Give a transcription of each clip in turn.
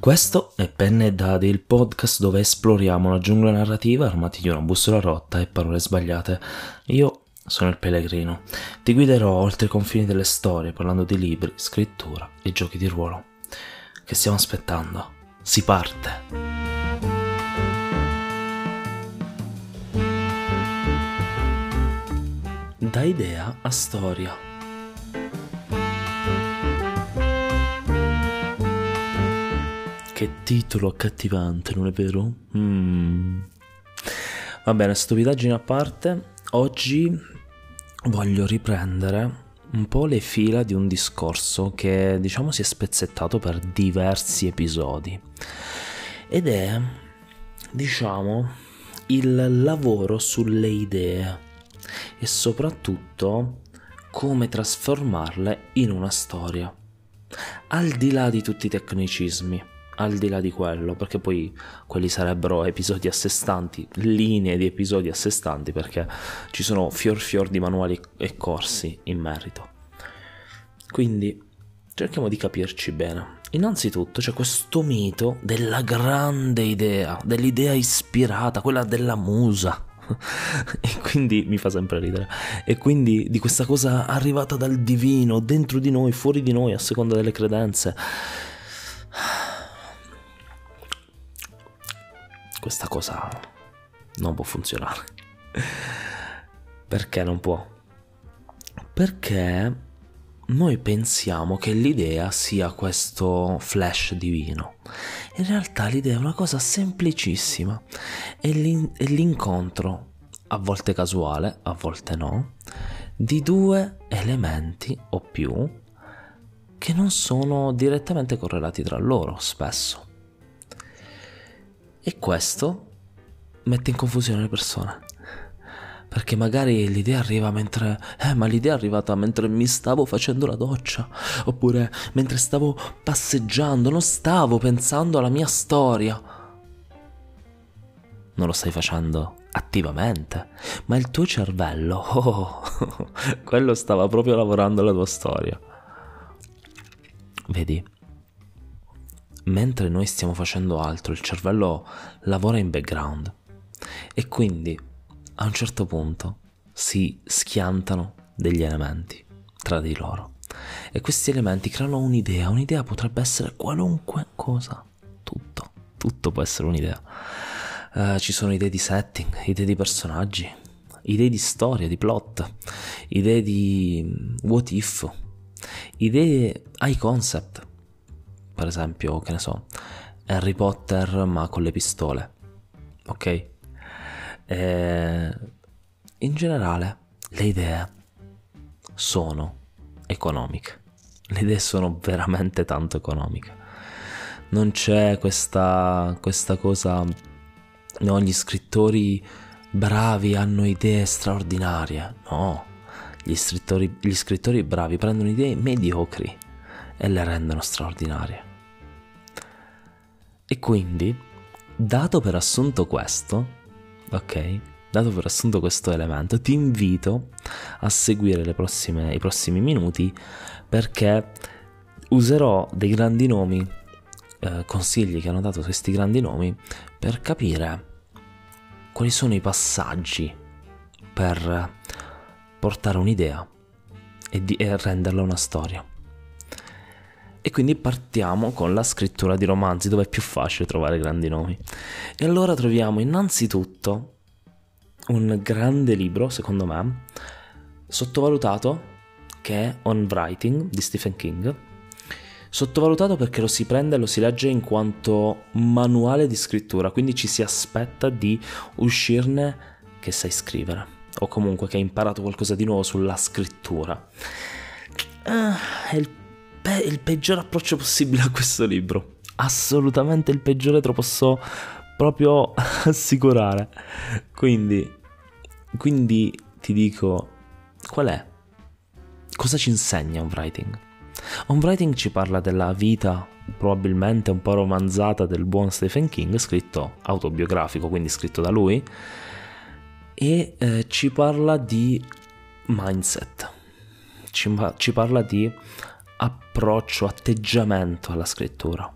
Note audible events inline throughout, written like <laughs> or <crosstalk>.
Questo è Penne e Dadi, il podcast dove esploriamo la giungla narrativa armati di una bussola rotta e parole sbagliate. Io sono il pellegrino. Ti guiderò oltre i confini delle storie parlando di libri, scrittura e giochi di ruolo. Che stiamo aspettando? Si parte! Da idea a storia. Che titolo accattivante, non è vero? Mm. Va bene, stupidaggine a parte, oggi voglio riprendere un po' le fila di un discorso che diciamo si è spezzettato per diversi episodi ed è diciamo il lavoro sulle idee e soprattutto come trasformarle in una storia al di là di tutti i tecnicismi al di là di quello, perché poi quelli sarebbero episodi a sé stanti, linee di episodi a sé stanti, perché ci sono fior fior di manuali e corsi in merito. Quindi cerchiamo di capirci bene. Innanzitutto c'è questo mito della grande idea, dell'idea ispirata, quella della musa. <laughs> e quindi mi fa sempre ridere. E quindi di questa cosa arrivata dal divino, dentro di noi, fuori di noi, a seconda delle credenze questa cosa non può funzionare. Perché non può? Perché noi pensiamo che l'idea sia questo flash divino. In realtà l'idea è una cosa semplicissima. È, l'in- l'incontro, a volte casuale, a volte no, di due elementi o più che non sono direttamente correlati tra loro spesso. E questo mette in confusione le persone. Perché magari l'idea arriva mentre... Eh, ma l'idea è arrivata mentre mi stavo facendo la doccia. Oppure mentre stavo passeggiando, non stavo pensando alla mia storia. Non lo stai facendo attivamente, ma il tuo cervello, <laughs> oh, quello stava proprio lavorando alla tua storia. Vedi? Mentre noi stiamo facendo altro, il cervello lavora in background. E quindi a un certo punto si schiantano degli elementi tra di loro. E questi elementi creano un'idea, un'idea potrebbe essere qualunque cosa, tutto, tutto può essere un'idea. Uh, ci sono idee di setting, idee di personaggi, idee di storia, di plot, idee di mm, what if, idee high concept per esempio, che ne so, Harry Potter ma con le pistole, ok? E in generale le idee sono economiche, le idee sono veramente tanto economiche. Non c'è questa, questa cosa, no, gli scrittori bravi hanno idee straordinarie, no, gli scrittori, gli scrittori bravi prendono idee mediocri e le rendono straordinarie. E quindi, dato per assunto questo, ok? Dato per assunto questo elemento, ti invito a seguire prossime, i prossimi minuti perché userò dei grandi nomi, eh, consigli che hanno dato questi grandi nomi, per capire quali sono i passaggi per portare un'idea e, di, e renderla una storia. E quindi partiamo con la scrittura di romanzi, dove è più facile trovare grandi nomi. E allora troviamo innanzitutto un grande libro, secondo me, sottovalutato, che è On Writing di Stephen King. Sottovalutato perché lo si prende e lo si legge in quanto manuale di scrittura, quindi ci si aspetta di uscirne che sai scrivere, o comunque che hai imparato qualcosa di nuovo sulla scrittura. Ah, è il pe- il peggior approccio possibile a questo libro. Assolutamente il peggiore te lo posso proprio <laughs> assicurare. Quindi, quindi ti dico, qual è? Cosa ci insegna un writing? Un writing ci parla della vita probabilmente un po' romanzata del buon Stephen King, scritto autobiografico, quindi scritto da lui, e eh, ci parla di mindset, ci, ci parla di approccio, atteggiamento alla scrittura.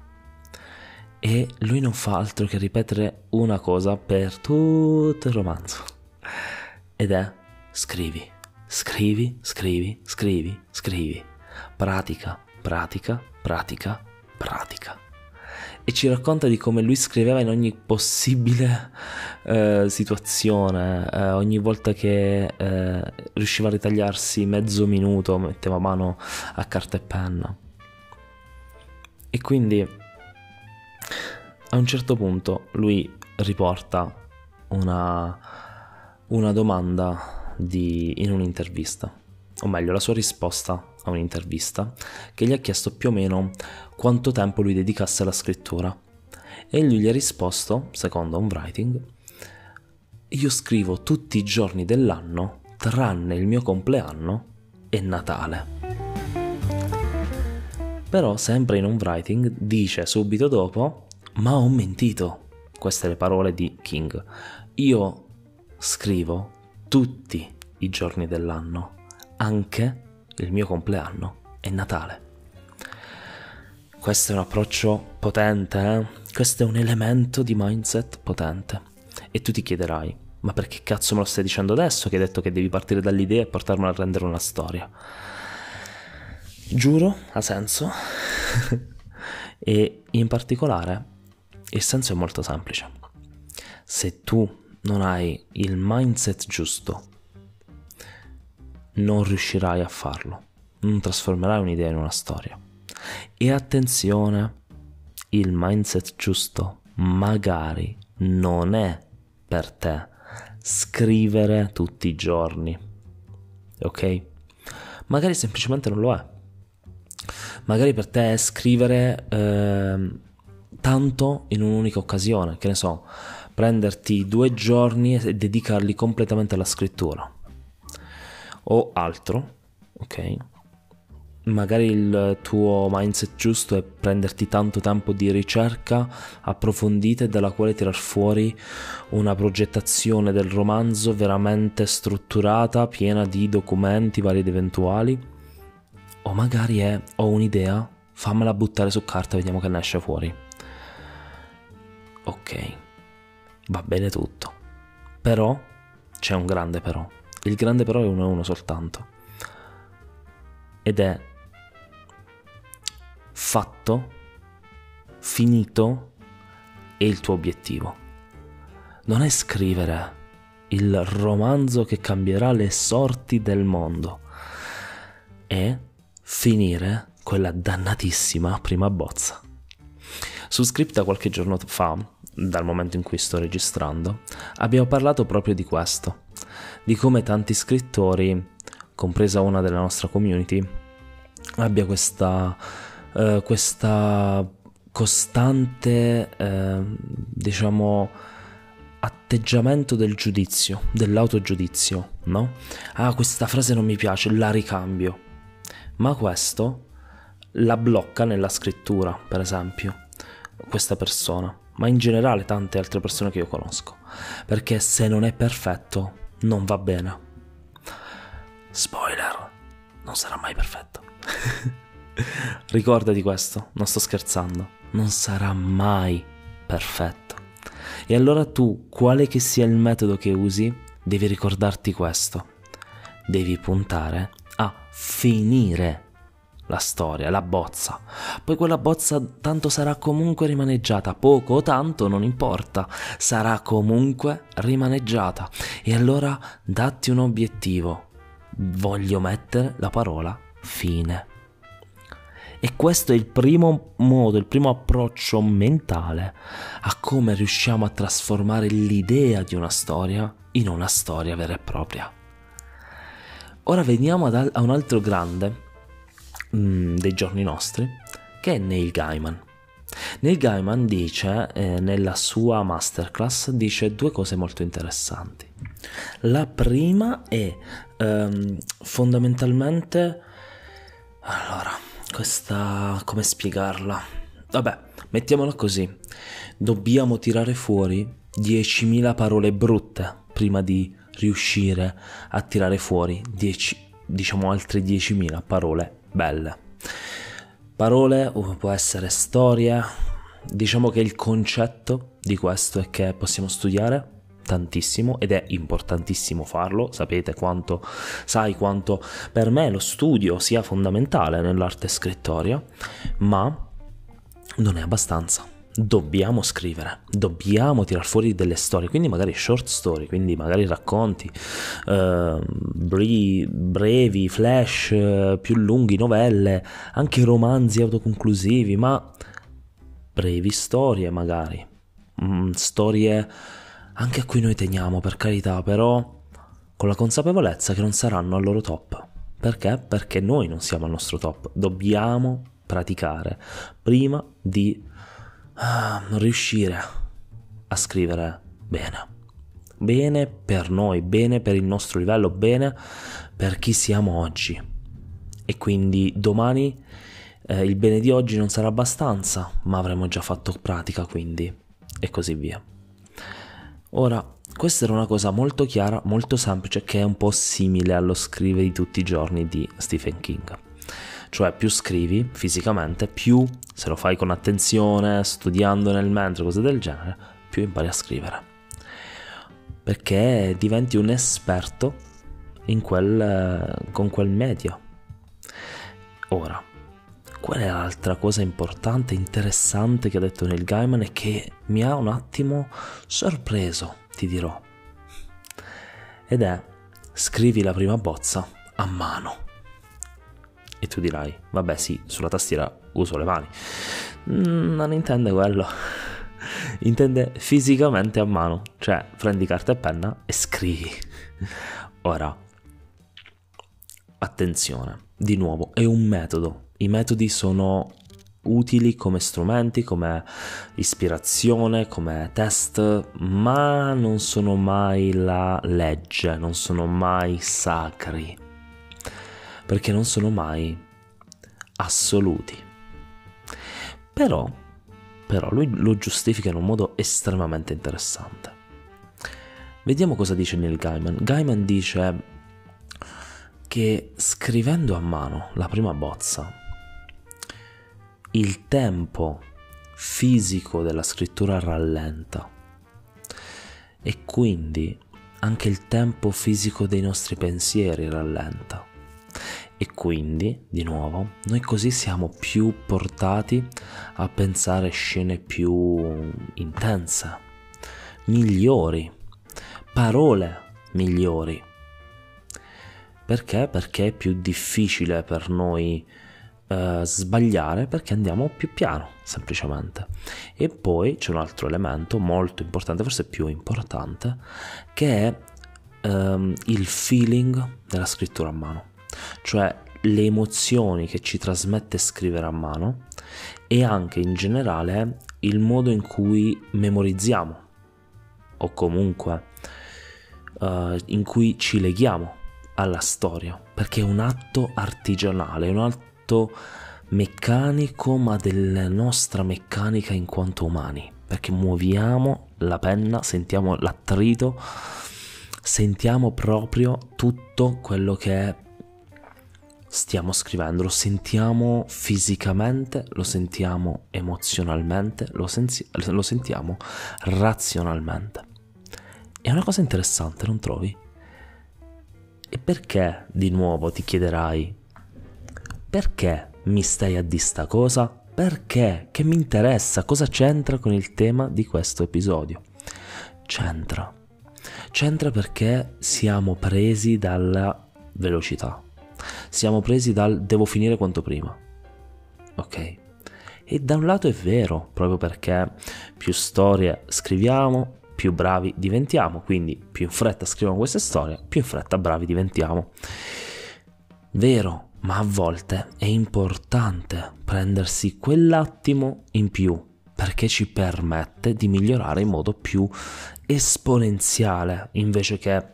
e lui non fa altro che ripetere una cosa per tutto il romanzo. Ed è scrivi, scrivi, scrivi, scrivi, scrivi. Pratica, pratica, pratica, pratica e ci racconta di come lui scriveva in ogni possibile eh, situazione, eh, ogni volta che eh, riusciva a ritagliarsi mezzo minuto metteva mano a carta e penna. E quindi a un certo punto lui riporta una, una domanda di, in un'intervista, o meglio la sua risposta a un'intervista che gli ha chiesto più o meno quanto tempo lui dedicasse alla scrittura e lui gli ha risposto, secondo un writing, io scrivo tutti i giorni dell'anno tranne il mio compleanno e Natale. Però sempre in un writing dice subito dopo, ma ho mentito. Queste le parole di King. Io scrivo tutti i giorni dell'anno, anche il mio compleanno e Natale. Questo è un approccio potente, eh? questo è un elemento di mindset potente. E tu ti chiederai, ma perché cazzo me lo stai dicendo adesso che hai detto che devi partire dall'idea e portarmela a rendere una storia? Giuro, ha senso. <laughs> e in particolare il senso è molto semplice. Se tu non hai il mindset giusto non riuscirai a farlo, non trasformerai un'idea in una storia. E attenzione, il mindset giusto magari non è per te scrivere tutti i giorni, ok? Magari semplicemente non lo è. Magari per te è scrivere eh, tanto in un'unica occasione, che ne so, prenderti due giorni e dedicarli completamente alla scrittura o altro, ok? Magari il tuo mindset giusto è prenderti tanto tempo di ricerca approfondita e dalla quale tirar fuori una progettazione del romanzo veramente strutturata, piena di documenti vari ed eventuali. O magari è ho un'idea, fammela buttare su carta e vediamo che ne esce fuori. Ok, va bene tutto. Però c'è un grande però. Il grande però è uno e uno soltanto. Ed è fatto, finito e il tuo obiettivo. Non è scrivere il romanzo che cambierà le sorti del mondo. È finire quella dannatissima prima bozza. Su Scripta qualche giorno fa, dal momento in cui sto registrando, abbiamo parlato proprio di questo di come tanti scrittori, compresa una della nostra community, abbia questa, uh, questa costante, uh, diciamo, atteggiamento del giudizio, dell'autogiudizio, no? Ah, questa frase non mi piace, la ricambio. Ma questo la blocca nella scrittura, per esempio, questa persona, ma in generale tante altre persone che io conosco, perché se non è perfetto non va bene. Spoiler, non sarà mai perfetto. <laughs> Ricordati questo, non sto scherzando, non sarà mai perfetto. E allora tu, quale che sia il metodo che usi, devi ricordarti questo. Devi puntare a finire la storia, la bozza. Poi quella bozza tanto sarà comunque rimaneggiata, poco o tanto non importa, sarà comunque rimaneggiata. E allora datti un obiettivo. Voglio mettere la parola fine. E questo è il primo modo, il primo approccio mentale a come riusciamo a trasformare l'idea di una storia in una storia vera e propria. Ora veniamo a un altro grande mm, dei giorni nostri, che è Neil Gaiman. Neil Gaiman dice, eh, nella sua masterclass, dice due cose molto interessanti. La prima è ehm, fondamentalmente... Allora, questa... come spiegarla? Vabbè, mettiamola così. Dobbiamo tirare fuori 10.000 parole brutte prima di riuscire a tirare fuori 10, diciamo altre 10.000 parole belle. Parole può essere storia, diciamo che il concetto di questo è che possiamo studiare tantissimo ed è importantissimo farlo, sapete quanto, sai quanto per me lo studio sia fondamentale nell'arte scrittoria, ma non è abbastanza. Dobbiamo scrivere, dobbiamo tirar fuori delle storie, quindi magari short story, quindi magari racconti eh, brevi, flash, eh, più lunghi, novelle, anche romanzi autoconclusivi, ma brevi storie magari, mm, storie anche a cui noi teniamo per carità, però con la consapevolezza che non saranno al loro top. Perché? Perché noi non siamo al nostro top, dobbiamo praticare prima di ah, riuscire a scrivere bene. Bene per noi, bene per il nostro livello, bene per chi siamo oggi. E quindi domani eh, il bene di oggi non sarà abbastanza, ma avremo già fatto pratica quindi e così via. Ora, questa era una cosa molto chiara, molto semplice, che è un po' simile allo scrivere di tutti i giorni di Stephen King. Cioè, più scrivi fisicamente, più se lo fai con attenzione, studiando nel mentre, cose del genere, più impari a scrivere. Perché diventi un esperto quel, con quel medio. Ora, qual è l'altra cosa importante, interessante che ha detto Neil Gaiman e che mi ha un attimo sorpreso, ti dirò. Ed è scrivi la prima bozza a mano. Tu dirai, vabbè sì, sulla tastiera uso le mani. Mm, non intende quello. <laughs> intende fisicamente a mano, cioè prendi carta e penna e scrivi. <laughs> Ora, attenzione, di nuovo, è un metodo, i metodi sono utili come strumenti, come ispirazione, come test, ma non sono mai la legge, non sono mai sacri, perché non sono mai assoluti. Però, però lui lo giustifica in un modo estremamente interessante. Vediamo cosa dice Neil Gaiman. Gaiman dice che scrivendo a mano la prima bozza il tempo fisico della scrittura rallenta e quindi anche il tempo fisico dei nostri pensieri rallenta. E quindi, di nuovo, noi così siamo più portati a pensare scene più intense, migliori, parole migliori. Perché? Perché è più difficile per noi eh, sbagliare perché andiamo più piano, semplicemente. E poi c'è un altro elemento molto importante, forse più importante, che è ehm, il feeling della scrittura a mano, cioè le emozioni che ci trasmette scrivere a mano e anche in generale il modo in cui memorizziamo. O comunque uh, in cui ci leghiamo alla storia. Perché è un atto artigianale, è un atto meccanico ma della nostra meccanica in quanto umani. Perché muoviamo la penna sentiamo l'attrito sentiamo proprio tutto quello che stiamo scrivendo lo sentiamo fisicamente lo sentiamo emozionalmente lo, sensi- lo sentiamo razionalmente è una cosa interessante non trovi? e perché di nuovo ti chiederai perché mi stai a di sta cosa? Perché? Che mi interessa? Cosa c'entra con il tema di questo episodio? C'entra. C'entra perché siamo presi dalla velocità. Siamo presi dal devo finire quanto prima. Ok? E da un lato è vero, proprio perché più storie scriviamo, più bravi diventiamo, quindi più in fretta scriviamo queste storie, più in fretta bravi diventiamo. Vero, ma a volte è importante prendersi quell'attimo in più perché ci permette di migliorare in modo più esponenziale invece che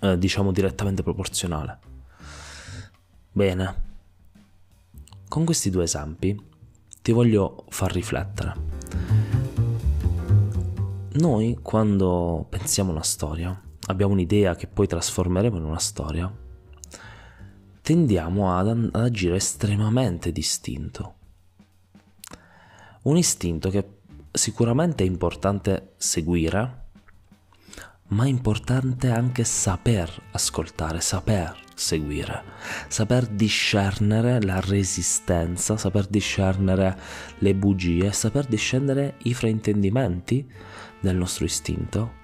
eh, diciamo direttamente proporzionale. Bene, con questi due esempi ti voglio far riflettere. Noi quando pensiamo una storia, abbiamo un'idea che poi trasformeremo in una storia, tendiamo ad, ad agire estremamente distinto. Un istinto che sicuramente è importante seguire, ma è importante anche saper ascoltare, saper seguire, saper discernere la resistenza, saper discernere le bugie, saper discernere i fraintendimenti del nostro istinto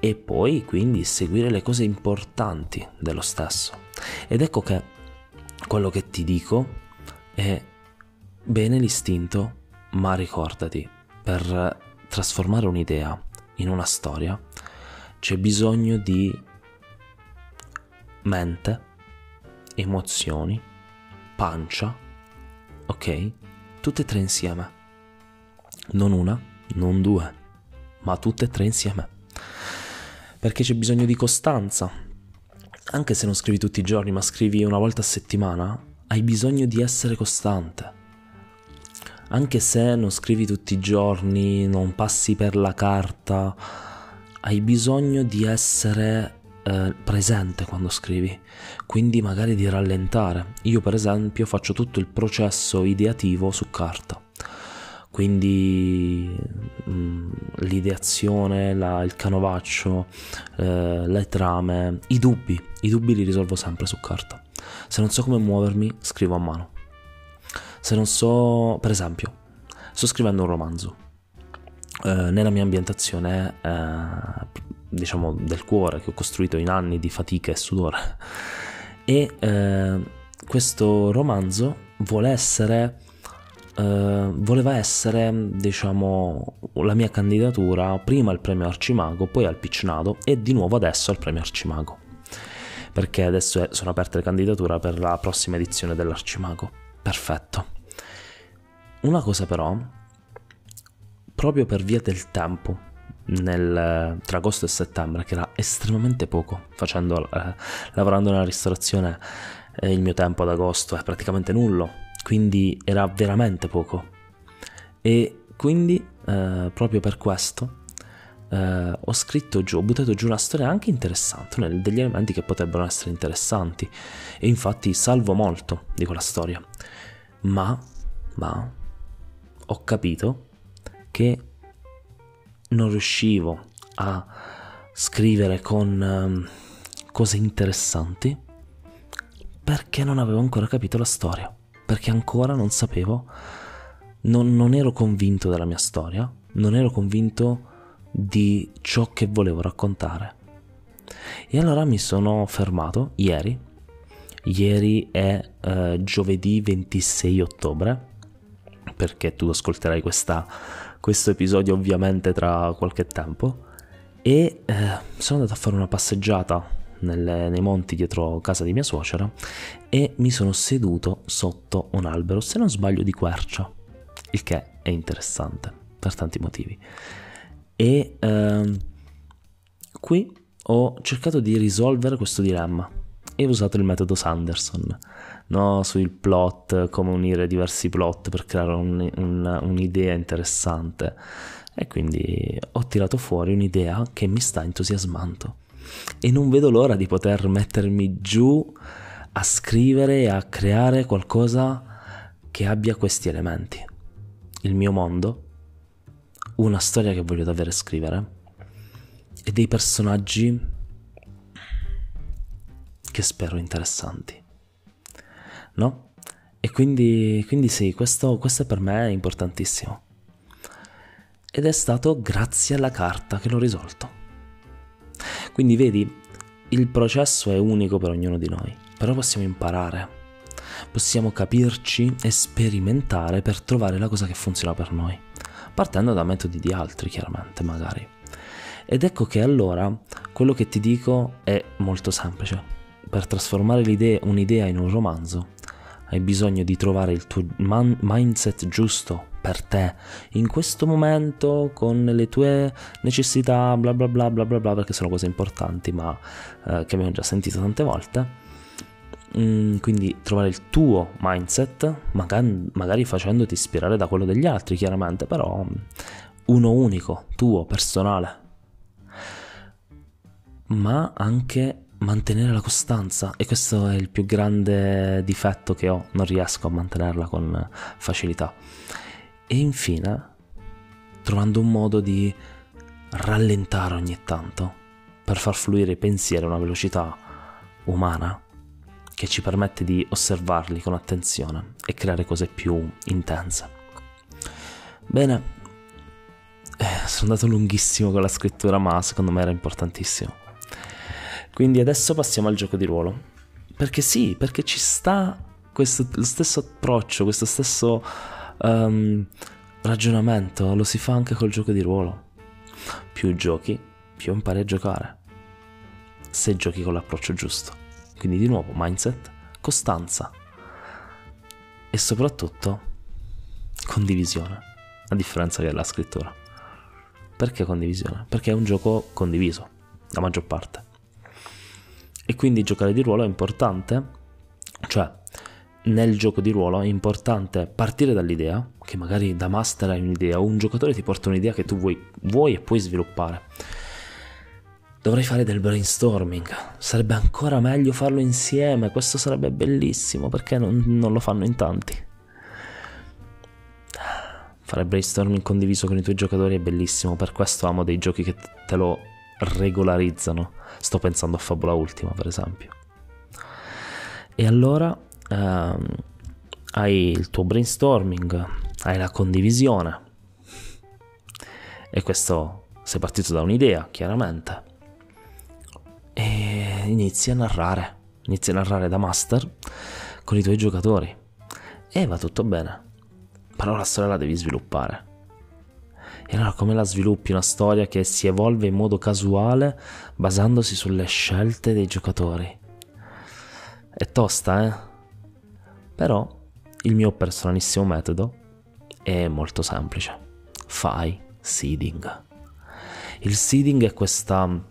e poi quindi seguire le cose importanti dello stesso. Ed ecco che quello che ti dico è bene l'istinto, ma ricordati, per trasformare un'idea in una storia c'è bisogno di mente, emozioni, pancia, ok? Tutte e tre insieme. Non una, non due, ma tutte e tre insieme. Perché c'è bisogno di costanza. Anche se non scrivi tutti i giorni, ma scrivi una volta a settimana, hai bisogno di essere costante. Anche se non scrivi tutti i giorni, non passi per la carta, hai bisogno di essere eh, presente quando scrivi, quindi magari di rallentare. Io per esempio faccio tutto il processo ideativo su carta, quindi mh, mm, l'ideazione, la, il canovaccio, eh, le trame, i dubbi, i dubbi li risolvo sempre su carta. Se non so come muovermi, scrivo a mano. Se non so, per esempio, sto scrivendo un romanzo. Eh, nella mia ambientazione eh, diciamo, del cuore che ho costruito in anni di fatica e sudore. E eh, questo romanzo vuole essere, eh, voleva essere, diciamo, la mia candidatura prima al premio Arcimago, poi al Piccinado e di nuovo adesso al premio Arcimago. Perché adesso è, sono aperte le candidature per la prossima edizione dell'Arcimago. Perfetto. Una cosa però, proprio per via del tempo, nel, tra agosto e settembre, che era estremamente poco, facendo, eh, lavorando nella ristorazione eh, il mio tempo ad agosto è praticamente nullo, quindi era veramente poco. E quindi eh, proprio per questo Uh, ho scritto giù, ho buttato giù una storia anche interessante, degli elementi che potrebbero essere interessanti e infatti salvo molto di quella storia. Ma, ma, ho capito che non riuscivo a scrivere con um, cose interessanti perché non avevo ancora capito la storia, perché ancora non sapevo, non, non ero convinto della mia storia, non ero convinto di ciò che volevo raccontare. E allora mi sono fermato ieri, ieri è uh, giovedì 26 ottobre, perché tu ascolterai questa questo episodio ovviamente tra qualche tempo. E eh, sono andato a fare una passeggiata nelle, nei monti dietro casa di mia suocera e mi sono seduto sotto un albero, se non sbaglio di quercia, il che è interessante per tanti motivi. E eh, qui ho cercato di risolvere questo dilemma. E ho usato il metodo Sanderson no? sul plot, come unire diversi plot per creare un, un, un'idea interessante. E quindi ho tirato fuori un'idea che mi sta entusiasmando. E non vedo l'ora di poter mettermi giù a scrivere e a creare qualcosa che abbia questi elementi. Il mio mondo, una storia che voglio davvero scrivere e dei personaggi che spero interessanti no? E quindi, quindi sì, questo, questo per me è importantissimo. Ed è stato grazie alla carta che l'ho risolto. Quindi vedi, il processo è unico per ognuno di noi, però possiamo imparare, possiamo capirci e sperimentare per trovare la cosa che funziona per noi, partendo da metodi di altri chiaramente magari. Ed ecco che allora quello che ti dico è molto semplice. Per trasformare un'idea in un romanzo hai bisogno di trovare il tuo man- mindset giusto per te. In questo momento con le tue necessità bla bla bla bla bla bla perché sono cose importanti ma eh, che abbiamo già sentito tante volte mm, quindi trovare il tuo mindset magari, magari facendoti ispirare da quello degli altri chiaramente però uno unico tuo personale. Ma anche mantenere la costanza e questo è il più grande difetto che ho, non riesco a mantenerla con facilità. e infine trovando un modo di rallentare ogni tanto per far fluire i pensieri a una velocità umana che ci permette di osservarli con attenzione e creare cose più intense. Bene, eh, sono andato lunghissimo con la scrittura, ma secondo me era importantissimo. Quindi adesso passiamo al gioco di ruolo. Perché sì, perché ci sta questo, stesso approccio, questo stesso um, ragionamento, lo si fa anche col gioco di ruolo. Più giochi, più impari a giocare. Se giochi con l'approccio giusto. Quindi di nuovo mindset, costanza e soprattutto condivisione, a differenza della scrittura. Perché condivisione? Perché è un gioco condiviso, la maggior parte. E quindi giocare di ruolo è importante, cioè nel gioco di ruolo è importante partire dall'idea, che magari da master hai un'idea, o un giocatore ti porta un'idea che tu vuoi, vuoi e puoi sviluppare Dovrei fare del brainstorming. Sarebbe ancora meglio farlo insieme. Questo sarebbe bellissimo perché non, non lo fanno in tanti. Fare brainstorming condiviso con i tuoi giocatori è bellissimo. Per questo amo dei giochi che te lo regolarizzano. Sto pensando a Fabula Ultima, per esempio. E allora ehm, hai il tuo brainstorming, hai la condivisione. E questo sei partito da un'idea, chiaramente e inizi a narrare, inizi a narrare da master con i tuoi giocatori e va tutto bene, però la storia la devi sviluppare. E allora come la sviluppi una storia che si evolve in modo casuale basandosi sulle scelte dei giocatori? È tosta, eh? Però il mio personalissimo metodo è molto semplice. Fai seeding. Il seeding è questa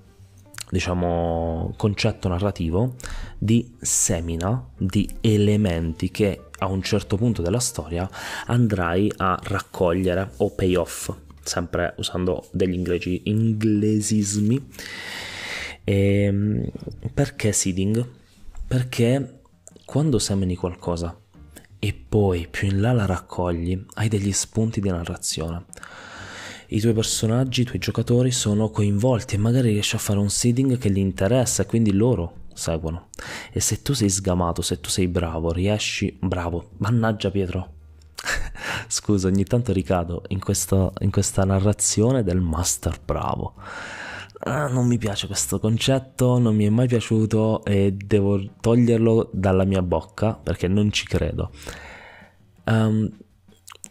diciamo, concetto narrativo di semina di elementi che a un certo punto della storia andrai a raccogliere o payoff, sempre usando degli inglesi, inglesismi. E, ehm, perché seeding? Perché quando semini qualcosa e poi più in là la raccogli, hai degli spunti di narrazione i tuoi personaggi, i tuoi giocatori sono coinvolti e magari riesci a fare un seeding che gli interessa e quindi loro seguono. E se tu sei sgamato, se tu sei bravo, riesci... Bravo, mannaggia Pietro. Scusa, ogni tanto ricado in, questo, in questa narrazione del master bravo. Ah, non mi piace questo concetto, non mi è mai piaciuto e devo toglierlo dalla mia bocca perché non ci credo. Um,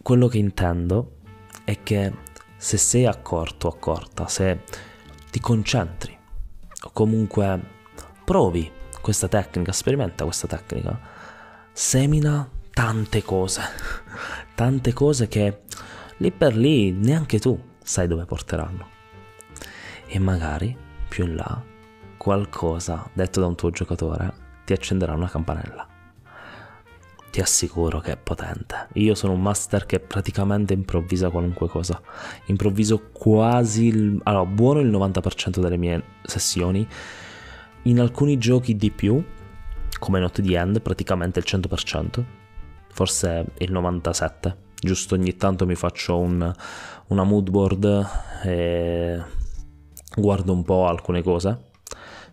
quello che intendo è che se sei accorto accorta, se ti concentri o comunque provi questa tecnica, sperimenta questa tecnica, semina tante cose, tante cose che lì per lì neanche tu sai dove porteranno. E magari più in là qualcosa detto da un tuo giocatore ti accenderà una campanella ti assicuro che è potente. Io sono un master che praticamente improvvisa qualunque cosa. Improvviso quasi, il, allora, buono il 90% delle mie sessioni. In alcuni giochi di più, come Not the End, praticamente il 100%, forse il 97%. Giusto ogni tanto mi faccio un, una mood board e guardo un po' alcune cose,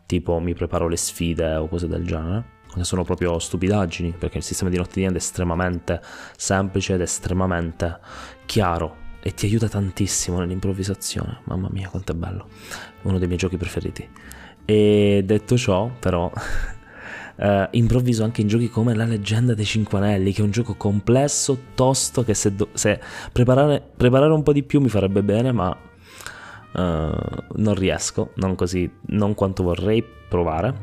tipo mi preparo le sfide o cose del genere sono proprio stupidaggini, perché il sistema di notte di end è estremamente semplice ed estremamente chiaro e ti aiuta tantissimo nell'improvvisazione. Mamma mia, quanto è bello! Uno dei miei giochi preferiti. E detto ciò, però, <laughs> eh, improvviso anche in giochi come La leggenda dei Cinque Anelli, che è un gioco complesso, tosto, che se, do- se preparare, preparare, un po' di più mi farebbe bene, ma eh, non riesco, non così, non quanto vorrei provare,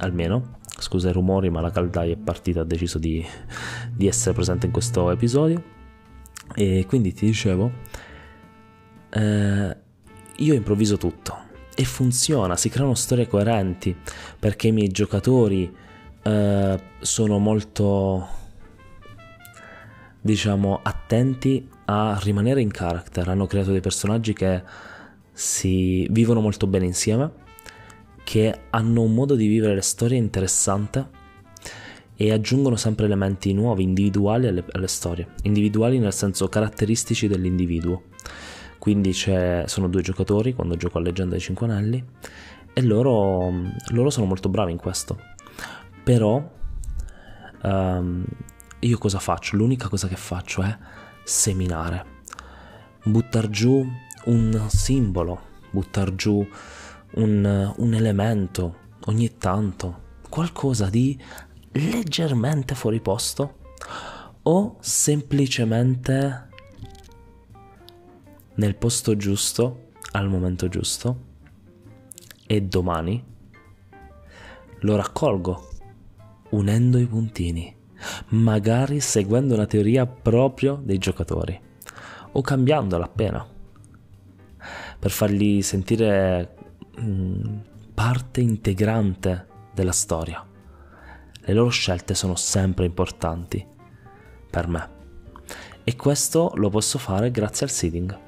almeno. Scusa i rumori, ma la caldaia è partita, ha deciso di, di essere presente in questo episodio. E quindi ti dicevo, eh, io improvviso tutto e funziona, si creano storie coerenti perché i miei giocatori eh, sono molto, diciamo, attenti a rimanere in character, hanno creato dei personaggi che si vivono molto bene insieme che hanno un modo di vivere le storie interessante e aggiungono sempre elementi nuovi, individuali alle, alle storie, individuali nel senso caratteristici dell'individuo. Quindi sono due giocatori quando gioco a Leggenda dei Cinque Anelli e loro, loro sono molto bravi in questo. Però um, io cosa faccio? L'unica cosa che faccio è seminare, buttar giù un simbolo, buttar giù un, un elemento ogni tanto, qualcosa di leggermente fuori posto o semplicemente nel posto giusto al momento giusto e domani lo raccolgo unendo i puntini, magari seguendo una teoria proprio dei giocatori o cambiandola appena per fargli sentire mm, parte integrante della storia. Le loro scelte sono sempre importanti per me e questo lo posso fare grazie al seeding.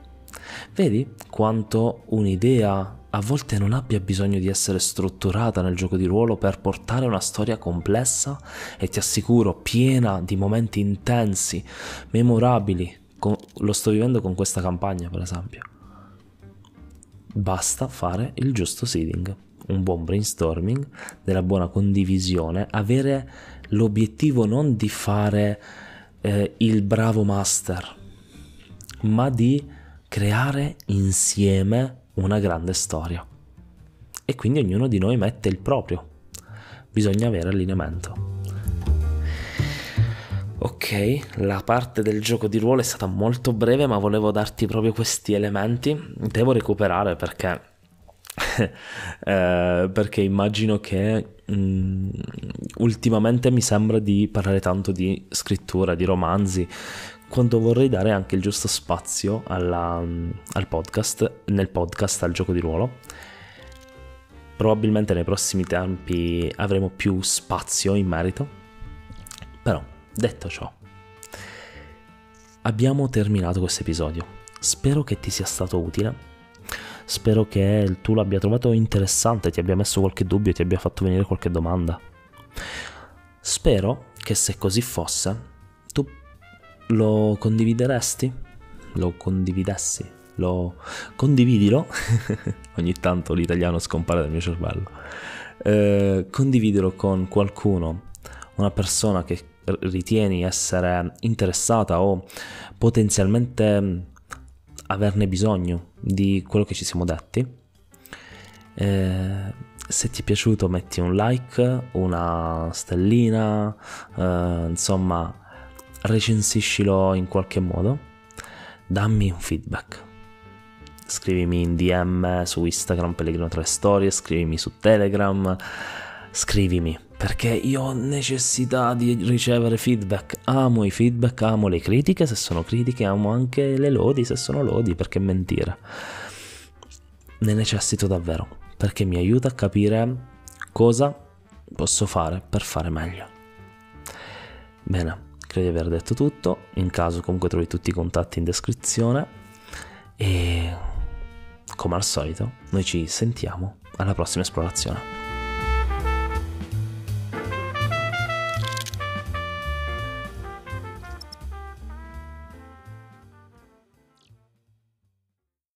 Vedi quanto un'idea a volte non abbia bisogno di essere strutturata nel gioco di ruolo per portare una storia complessa e ti assicuro piena di momenti intensi, memorabili. lo sto vivendo con questa campagna, per esempio. Basta fare il giusto seeding, un buon brainstorming, della buona condivisione, avere l'obiettivo non di fare eh, il bravo master, ma di creare insieme una grande storia. E quindi ognuno di noi mette il proprio. Bisogna avere allineamento. Ok, la parte del gioco di ruolo è stata molto breve, ma volevo darti proprio questi elementi. Devo recuperare perché. <laughs> eh, perché immagino che mh, mm, ultimamente mi sembra di parlare tanto di scrittura, di romanzi, quando vorrei dare anche il giusto spazio alla, al podcast, nel podcast al gioco di ruolo. Probabilmente nei prossimi tempi avremo più spazio in merito. Però, detto ciò, abbiamo terminato questo episodio. Spero che ti sia stato utile. Spero che tu l'abbia trovato interessante, ti abbia messo qualche dubbio, ti abbia fatto venire qualche domanda. Spero che se così fosse, lo condivideresti? Lo condividessi? Lo condividilo? <laughs> Ogni tanto l'italiano scompare dal mio cervello. Eh, condividilo con qualcuno, una persona che ritieni essere interessata o potenzialmente mm, averne bisogno di quello che ci siamo detti. Eh, se ti è piaciuto metti un like, una stellina, eh, insomma recensiscilo in qualche modo, dammi un feedback. Scrivimi in DM su Instagram Pellegrino 3 Storie, scrivimi su Telegram, scrivimi perché io ho necessità di ricevere feedback. Amo i feedback, amo le critiche se sono critiche, amo anche le lodi se sono lodi, perché mentire. Ne necessito davvero, perché mi aiuta a capire cosa posso fare per fare meglio. Bene, Credo di aver detto tutto, in caso comunque trovi tutti i contatti in descrizione e come al solito noi ci sentiamo alla prossima esplorazione.